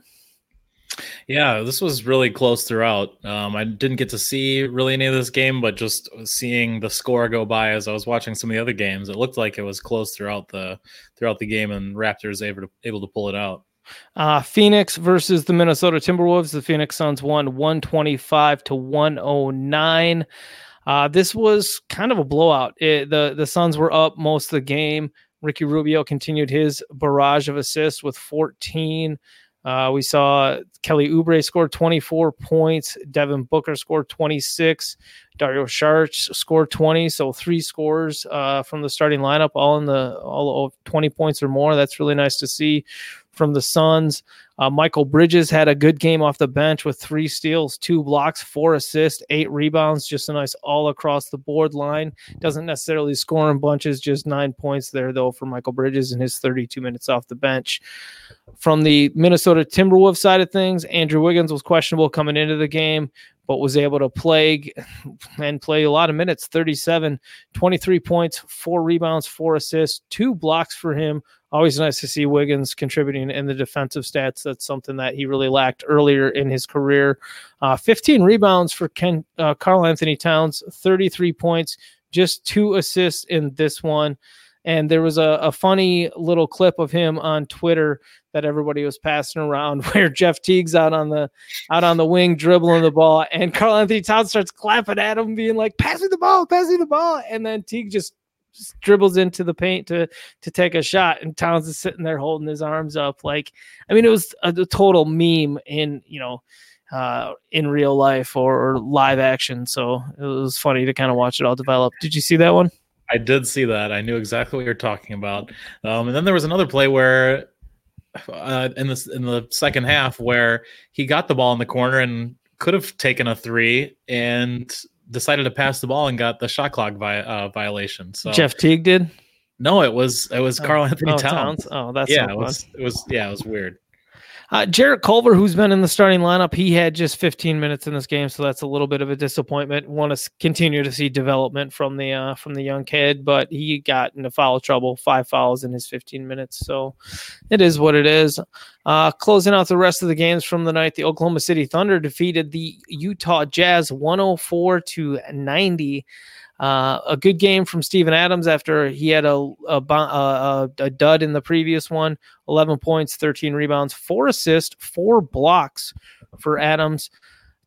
Yeah, this was really close throughout. Um, I didn't get to see really any of this game, but just seeing the score go by as I was watching some of the other games, it looked like it was close throughout the throughout the game, and Raptors able to able to pull it out. Uh, Phoenix versus the Minnesota Timberwolves. The Phoenix Suns won 125 to 109. Uh, this was kind of a blowout. It, the the Suns were up most of the game. Ricky Rubio continued his barrage of assists with 14. Uh, we saw Kelly Oubre score 24 points. Devin Booker scored 26. Dario Saric scored 20. So three scores uh, from the starting lineup, all in the all 20 points or more. That's really nice to see from the Suns. Uh, Mikal Bridges had a good game off the bench with three steals, two blocks, four assists, eight rebounds. Just a nice all across the board line. Doesn't necessarily score in bunches, just nine points there, though, for Mikal Bridges in his 32 minutes off the bench. From the Minnesota Timberwolves side of things, Andrew Wiggins was questionable coming into the game, but was able to play and play a lot of minutes 37, 23 points, four rebounds, four assists, two blocks for him always nice to see Wiggins contributing in the defensive stats. That's something that he really lacked earlier in his career. Uh, 15 rebounds for Ken uh, Karl-Anthony Towns, 33 points, just two assists in this one. And there was a, a funny little clip of him on Twitter that everybody was passing around where Jeff Teague's out on the out on the wing dribbling the ball and Karl-Anthony Towns starts clapping at him, being like, pass me the ball, pass me the ball. And then Teague just dribbles into the paint to to take a shot, and Towns is sitting there holding his arms up. Like, I mean, it was a, a total meme in you know uh, in real life or, or, live action. So it was funny to kind of watch it all develop. Did you see that one? I did see that. I knew exactly what you're talking about. Um, and then there was another play where uh, in the in the second half where he got the ball in the corner and could have taken a three and decided to pass the ball and got the shot clock vi- uh, violation. So Jeff Teague did. No, it was it was oh, Karl-Anthony oh, Towns. Towns. Oh, that's yeah, so it was it was yeah, it was weird. Uh, Jarrett Culver, who's been in the starting lineup, he had just 15 minutes in this game, so that's a little bit of a disappointment. Want to continue to see development from the uh, from the young kid, but he got into foul trouble, five fouls in his 15 minutes, so it is what it is. Uh, closing out the rest of the games from the night, the Oklahoma City Thunder defeated the Utah Jazz 104 to 90. Uh, a good game from Steven Adams after he had a, a, a, a, dud in the previous one 11 points, 13 rebounds, four assists, four blocks for Adams.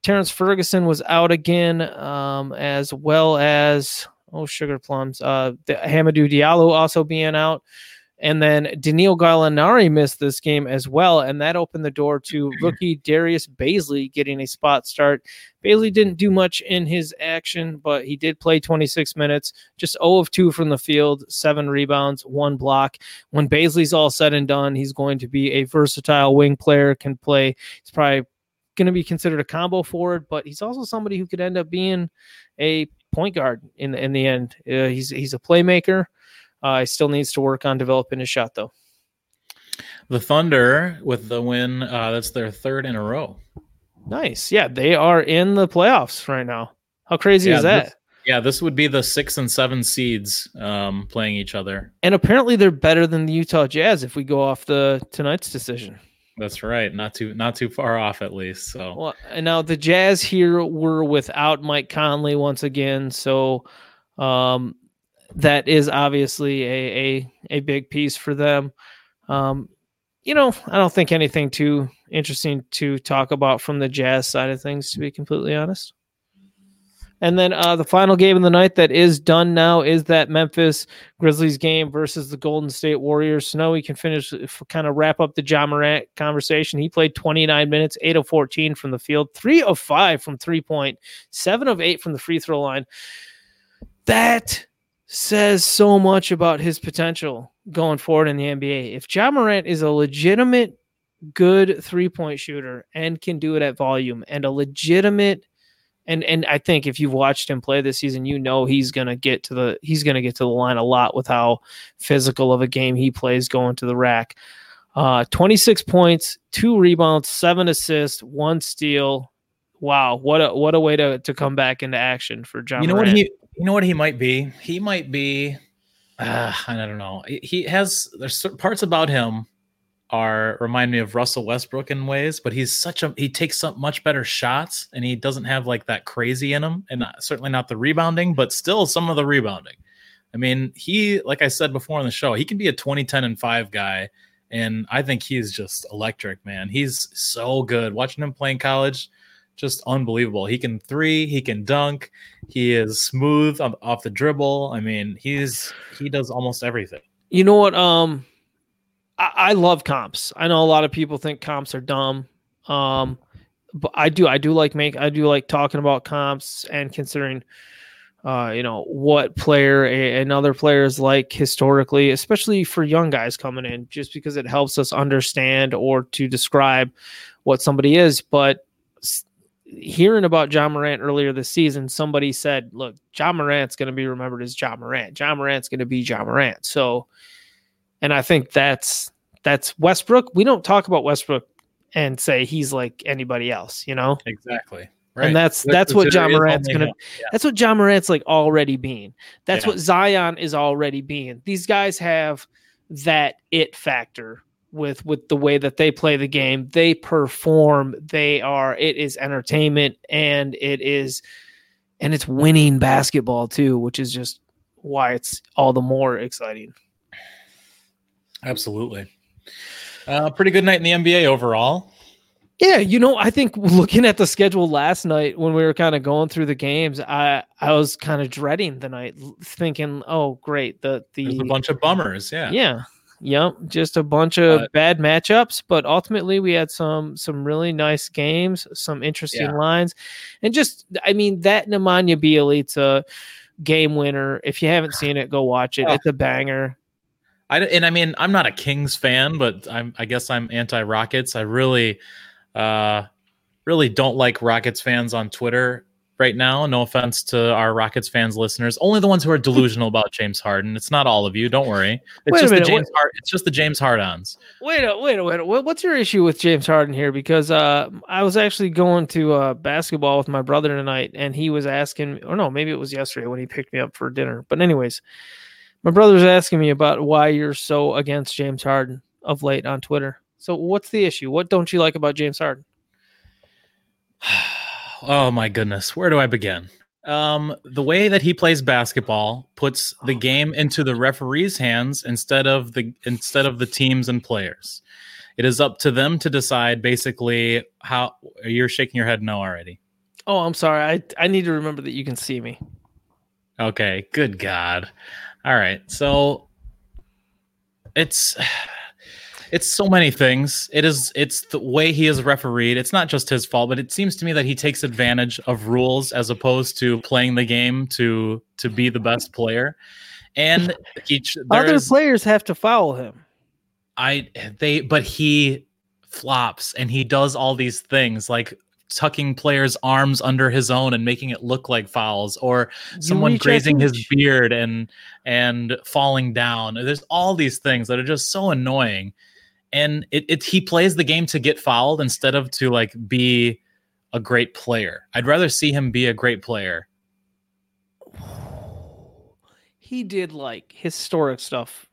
Terrance Ferguson was out again, um, as well as, oh, sugar plums. Uh, Hamidou Diallo also being out. And then Danilo Gallinari missed this game as well, and that opened the door to rookie Darius Bazley getting a spot start. Bazley didn't do much in his action, but he did play 26 minutes, just 0 of 2 from the field, seven rebounds, one block. When Bazley's all said and done, he's going to be a versatile wing player, can play. He's probably going to be considered a combo forward, but he's also somebody who could end up being a point guard in in the end. Uh, he's he's a playmaker. Uh, he still needs to work on developing his shot, though. The Thunder with the win, uh, that's their third in a row. Nice. Yeah, they are in the playoffs right now. How crazy yeah, is that? This, yeah, this would be the six and seven seeds um, playing each other. And apparently they're better than the Utah Jazz if we go off the tonight's decision. That's right. Not too not too far off at least. So well, and now the Jazz here were without Mike Conley once again. So um that is obviously a a, a big piece for them. Um, you know, I don't think anything too interesting to talk about from the Jazz side of things, to be completely honest. And then uh, the final game of the night that is done now is that Memphis Grizzlies game versus the Golden State Warriors. So now we can finish, kind of wrap up the Ja Morant conversation. He played 29 minutes, 8 of 14 from the field, 3 of 5 from three point, 7 of 8 from the free throw line. That says so much about his potential going forward in the NBA. If Ja Morant is a legitimate good three point shooter and can do it at volume and a legitimate and and I think if you've watched him play this season, you know he's gonna get to the he's gonna get to the line a lot with how physical of a game he plays going to the rack. Uh, 26 points, two rebounds, seven assists, one steal. Wow, what a what a way to to come back into action for John. You know Morant. what he you know what he might be? He might be uh, I don't know. He has there's certain parts about him are remind me of Russell Westbrook in ways, but he's such a he takes some much better shots and he doesn't have like that crazy in him and not, certainly not the rebounding, but still some of the rebounding. I mean, he like I said before on the show, he can be a 2010 and 5 guy and I think he's just electric, man. He's so good. Watching him play in college, just unbelievable. He can three, he can dunk, he is smooth off the dribble. I mean, he's he does almost everything. You know what? Um, I, I love comps. I know a lot of people think comps are dumb. Um, but I do. I do like make. I do like talking about comps and considering. Uh, you know what player and other players like historically, especially for young guys coming in, just because it helps us understand or to describe what somebody is. But hearing about Ja Morant earlier this season, somebody said, look, Ja Morant's going to be remembered as Ja Morant. Ja Morant's going to be Ja Morant. So, and I think that's, that's Westbrook. We don't talk about Westbrook and say he's like anybody else, you know? Exactly. Right. And that's that's what Ja Morant's gonna. Yeah. That's what Ja Morant's like already being. That's yeah. what Zion is already being. These guys have that it factor with with the way that they play the game. They perform. They are. It is entertainment, and it is, and it's winning basketball too, which is just why it's all the more exciting. Absolutely. Uh, pretty good night in the NBA overall. Yeah, you know, I think looking at the schedule last night when we were kind of going through the games, I I was kind of dreading the night, thinking, "Oh, great, the the There's a bunch of bummers." Yeah, yeah, Yep, just a bunch of uh, bad matchups, but ultimately we had some some really nice games, some interesting yeah. lines, and just I mean that Nemanja Bjelica game winner. If you haven't seen it, go watch it. Oh. It's a banger. I and I mean I'm not a Kings fan, but I'm I guess I'm anti Rockets. I really, uh, really don't like Rockets fans on Twitter right now. No offense to our Rockets fans listeners, only the ones who are delusional about James Harden. It's not all of you. Don't worry. It's wait just minute, the James Hard, It's just the James Hardons. Wait a wait a wait. What's your issue with James Harden here? Because uh, I was actually going to uh, basketball with my brother tonight, and he was asking, or no, maybe it was yesterday when he picked me up for dinner. But anyways, my brother's asking me about why you're so against James Harden of late on Twitter. So what's the issue? What don't you like about James Harden? Oh my goodness, where do I begin? Um, the way that he plays basketball puts the oh. game into the referee's hands instead of the instead of the teams and players. It is up to them to decide basically how you're shaking your head no already. Oh, I'm sorry. I I need to remember that you can see me. Okay, good God. All right. So it's it's so many things. It is it's the way he is refereed. It's not just his fault, but it seems to me that he takes advantage of rules as opposed to playing the game to to be the best player. And each other players have to follow him. I they but he flops and he does all these things like tucking players' arms under his own and making it look like fouls, or someone grazing his beard and and falling down. There's all these things that are just so annoying and it, it he plays the game to get fouled instead of to like be a great player. I'd rather see him be a great player. He did like historic stuff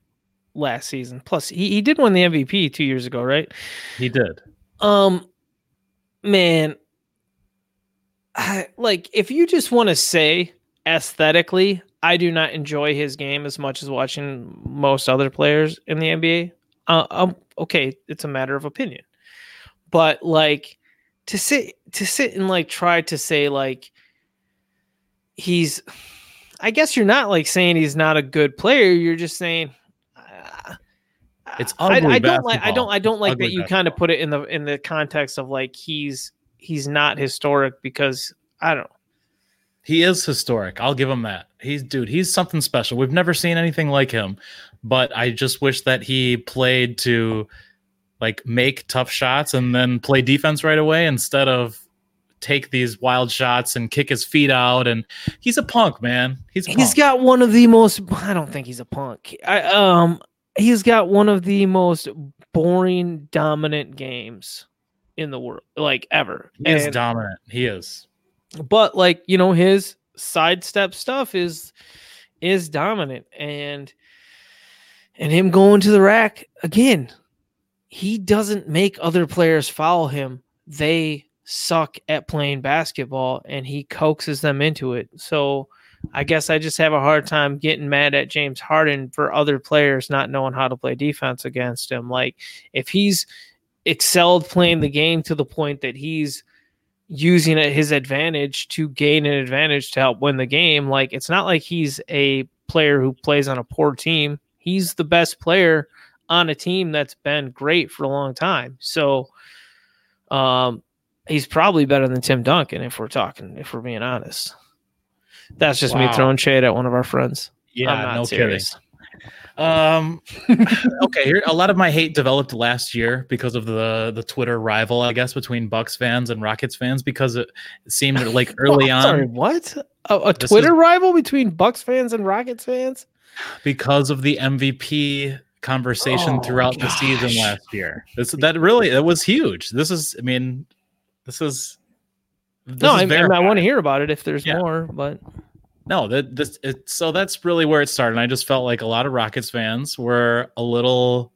last season. Plus, he, he did win the MVP two years ago, right? He did. Um, man, I, like if you just want to say aesthetically, I do not enjoy his game as much as watching most other players in the NBA. Uh, um, okay, it's a matter of opinion. But like to sit to sit and like try to say like he's I guess you're not like saying he's not a good player. You're just saying uh, it's I, I, don't like I don't I don't like ugly that you kind of put it in the in the context of like he's he's not historic because I don't He is historic. I'll give him that. He's dude, he's something special. We've never seen anything like him but I just wish that he played to like make tough shots and then play defense right away instead of take these wild shots and kick his feet out. And he's a punk man. He's he's got one of the most i don't think he's a punk. I, um he's got one of the most boring dominant games in the world like ever. He and, is dominant. He is but like you know his sidestep stuff is is dominant and and him going to the rack again, he doesn't make other players follow him. They suck at playing basketball and he coaxes them into it. So I guess I just have a hard time getting mad at James Harden for other players not knowing how to play defense against him. Like if he's excelled playing the game to the point that he's using his advantage to gain an advantage to help win the game, like it's not like he's a player who plays on a poor team. He's the best player on a team that's been great for a long time. So um he's probably better than Tim Duncan if we're talking if we're being honest. That's just wow. me throwing shade at one of our friends. Yeah, no serious. kidding. Um, okay, here a lot of my hate developed last year because of the the Twitter rival, I guess, between Bucks fans and Rockets fans because it, seemed like early on. Sorry, what? A, a Twitter is, rival between Bucks fans and Rockets fans? Because of the MVP conversation oh, throughout gosh. the season last year. This that really it was huge. This is, I mean, this is no, I, I, I want to hear about it if there's yeah. more, but no, that this it, so that's really where it started. And I just felt like a lot of Rockets fans were a little,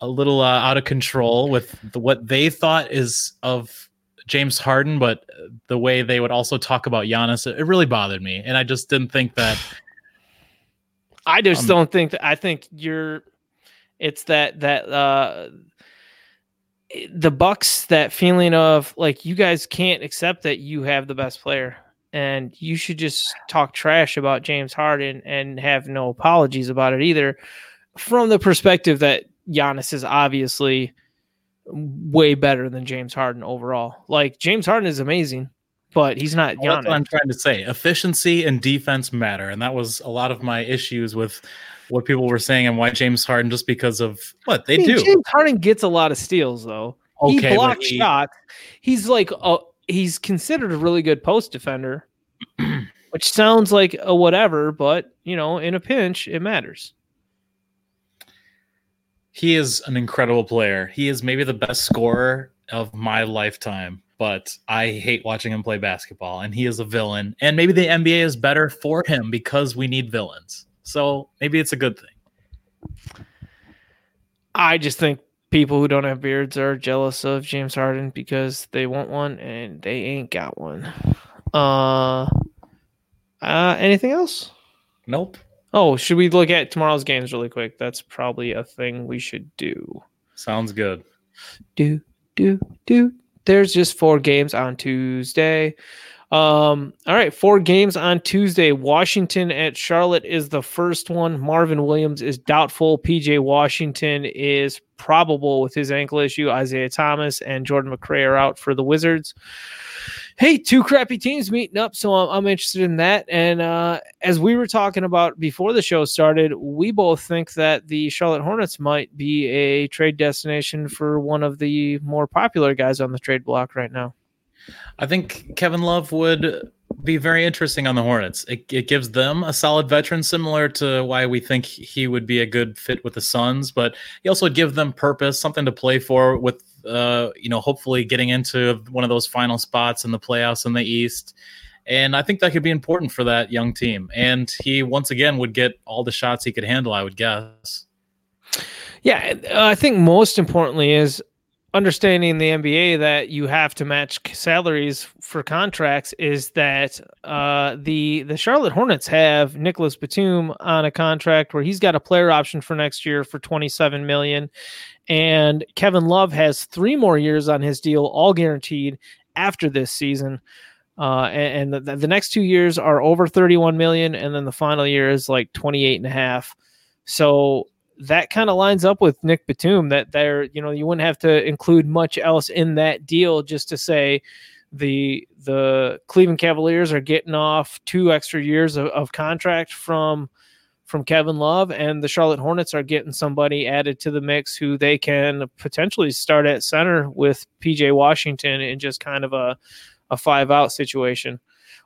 a little uh, out of control with the, what they thought is of James Harden, but the way they would also talk about Giannis, it, it really bothered me, and I just didn't think that. I just um, don't think that. I think you're. It's that that uh the Bucks that feeling of like you guys can't accept that you have the best player and you should just talk trash about James Harden and have no apologies about it either from the perspective that Giannis is obviously way better than James Harden overall. Like James Harden is amazing, but he's not well, That's what I'm trying to say. Efficiency and defense matter and that was a lot of my issues with what people were saying and why James Harden just because of what they I mean, do. James Harden gets a lot of steals though. Okay, he blocks he, shots. He's like a, he's considered a really good post defender, which sounds like a whatever, but you know, in a pinch, it matters. He is an incredible player. He is maybe the best scorer of my lifetime, but I hate watching him play basketball, and he is a villain. And maybe the NBA is better for him because we need villains. So maybe it's a good thing. I just think people who don't have beards are jealous of James Harden because they want one and they ain't got one. Uh, uh anything else? Nope. Oh, should we look at tomorrow's games really quick? That's probably a thing we should do. Sounds good. Do do do. There's just four games on Tuesday. Um, all right, four games on Tuesday. Washington at Charlotte is the first one. Marvin Williams is doubtful. PJ Washington is probable with his ankle issue. Isaiah Thomas and Jordan McRae are out for the Wizards. Hey, two crappy teams meeting up, so I'm, I'm interested in that. And uh, as we were talking about before the show started, we both think that the Charlotte Hornets might be a trade destination for one of the more popular guys on the trade block right now. I think Kevin Love would be very interesting on the Hornets. It, it, gives them a solid veteran, similar to why we think he would be a good fit with the Suns. But he also would give them purpose, something to play for. With uh, you know, hopefully getting into one of those final spots in the playoffs in the East. And I think that could be important for that young team. And he once again would get all the shots he could handle. I would guess. Yeah, I think most importantly is understanding the NBA that you have to match salaries for contracts is that uh, the the Charlotte Hornets have Nicolas Batum on a contract where he's got a player option for next year for 27 million and Kevin Love has 3 more years on his deal all guaranteed after this season. Uh, and, and the, the next two years are over 31 million and then the final year is like 28 and a half. So that kind of lines up with Nick Batum that there, you know, you wouldn't have to include much else in that deal just to say the the Cleveland Cavaliers are getting off two extra years of, of contract from from Kevin Love and the Charlotte Hornets are getting somebody added to the mix who they can potentially start at center with PJ Washington in just kind of a a five out situation.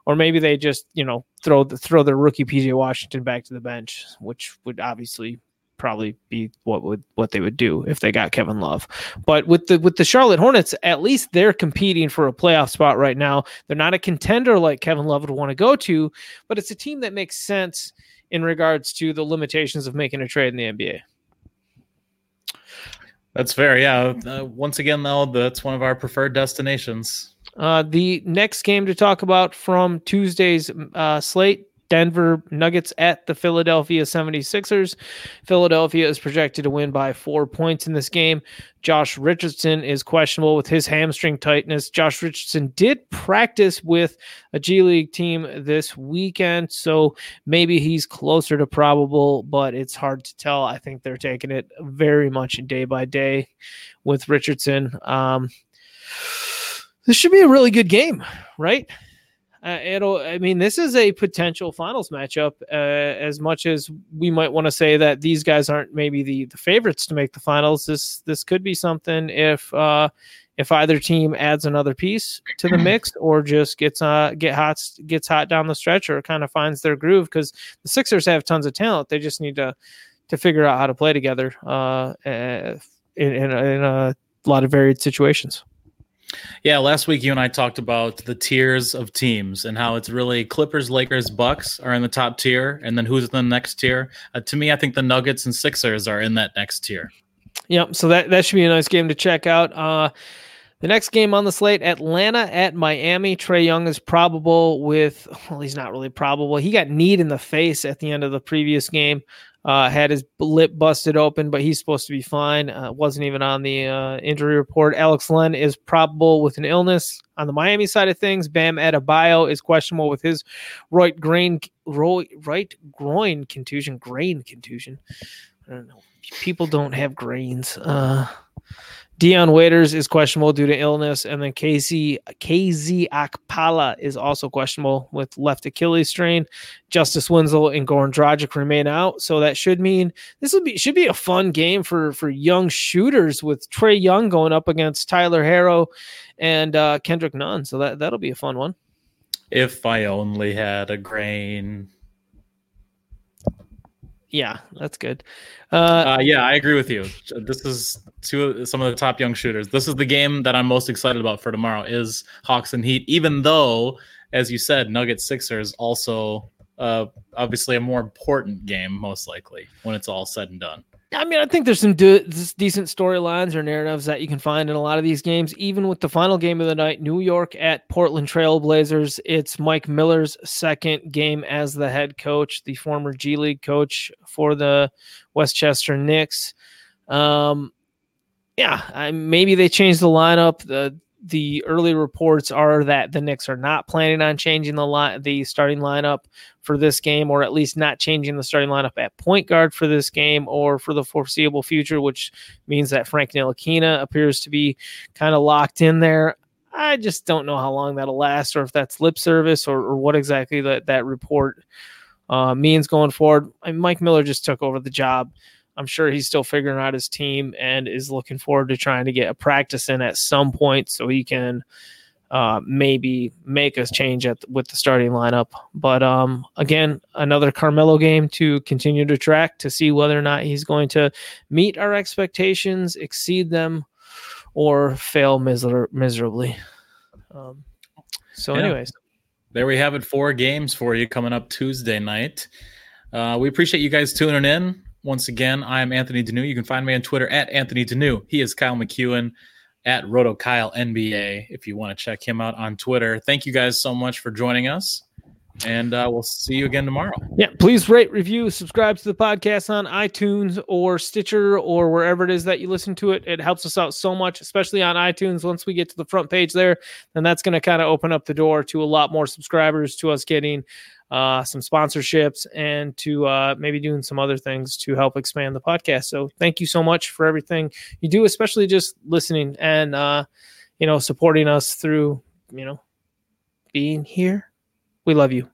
Or maybe they just, you know, throw the throw the rookie PJ Washington back to the bench, which would obviously probably be what would what they would do if they got Kevin Love. But with the with the Charlotte Hornets, at least they're competing for a playoff spot right now. They're not a contender like Kevin Love would want to go to, but it's a team that makes sense in regards to the limitations of making a trade in the NBA. That's fair. Yeah. Uh, once again, though, that's one of our preferred destinations. Uh, the next game to talk about from Tuesday's uh, slate Denver Nuggets at the Philadelphia 76ers. Philadelphia is projected to win by four points in this game. Josh Richardson is questionable with his hamstring tightness. Josh Richardson did practice with a G League team this weekend, so maybe he's closer to probable, but it's hard to tell. I think they're taking it very much day by day with Richardson. Um, this should be a really good game, right? Uh, it'll. I mean, this is a potential finals matchup. Uh, as much as we might want to say that these guys aren't maybe the the favorites to make the finals, this this could be something if uh, if either team adds another piece to the mix or just gets uh get hot gets hot down the stretch or kind of finds their groove. Because the Sixers have tons of talent. They just need to to figure out how to play together uh, in, in, in a lot of varied situations. Yeah, last week you and I talked about the tiers of teams and how it's really Clippers, Lakers, Bucks are in the top tier, and then who's in the next tier. Uh, to me, I think the Nuggets and Sixers are in that next tier. Yep. So that that should be a nice game to check out. Uh, the next game on the slate, Atlanta at Miami. Trae Young is probable with, well, he's not really probable. He got kneed in the face at the end of the previous game. Uh, had his lip busted open, but he's supposed to be fine. Uh, wasn't even on the uh, injury report. Alex Len is probable with an illness. On the Miami side of things, Bam Adebayo is questionable with his right groin, right groin contusion. Grain contusion. I don't know. People don't have grains. Dion Waiters is questionable due to illness, and then Casey KZ Okpala is also questionable with left Achilles strain. Justice Winslow and Goran Dragic remain out, so that should mean this will be should be a fun game for for young shooters with Trae Young going up against Tyler Herro and uh, Kendrick Nunn. So that that'll be a fun one. If I only had a grain yeah, that's good. Uh, uh, yeah, I agree with you. This is two some of the top young shooters. This is the game that I'm most excited about for tomorrow. Is Hawks and Heat. Even though, as you said, Nuggets Sixers also uh, obviously a more important game, most likely when it's all said and done. I mean, I think there's some de- decent storylines or narratives that you can find in a lot of these games. Even with the final game of the night, New York at Portland Trailblazers, it's Mike Miller's second game as the head coach, the former G League coach for the Westchester Knicks. Um, yeah, I, maybe they changed the lineup. The the early reports are that the Knicks are not planning on changing the line, the starting lineup for this game, or at least not changing the starting lineup at point guard for this game or for the foreseeable future, which means that Frank Ntilikina appears to be kind of locked in there. I just don't know how long that'll last, or if that's lip service, or, or what exactly that that report uh, means going forward. I mean, Mike Miller just took over the job. I'm sure he's still figuring out his team and is looking forward to trying to get a practice in at some point so he can uh, maybe make a change at with the starting lineup. But um, again, another Carmelo game to continue to track to see whether or not he's going to meet our expectations, exceed them, or fail miser- miserably. Um, so, yeah. anyways, there we have it. Four games for you coming up Tuesday night. Uh, we appreciate you guys tuning in. Once again, I'm Anthony Danu. You can find me on Twitter at Anthony Danu. He is Kyle McEwen at Roto Kyle NBA if you want to check him out on Twitter. Thank you guys so much for joining us. And uh, we'll see you again tomorrow. Yeah, please rate, review, subscribe to the podcast on iTunes or Stitcher or wherever it is that you listen to it. It helps us out so much, especially on iTunes. Once we get to the front page there, then that's going to kind of open up the door to a lot more subscribers, to us getting uh, some sponsorships, and to uh, maybe doing some other things to help expand the podcast. So thank you so much for everything you do, especially just listening and uh, you know supporting us through you know being here. We love you.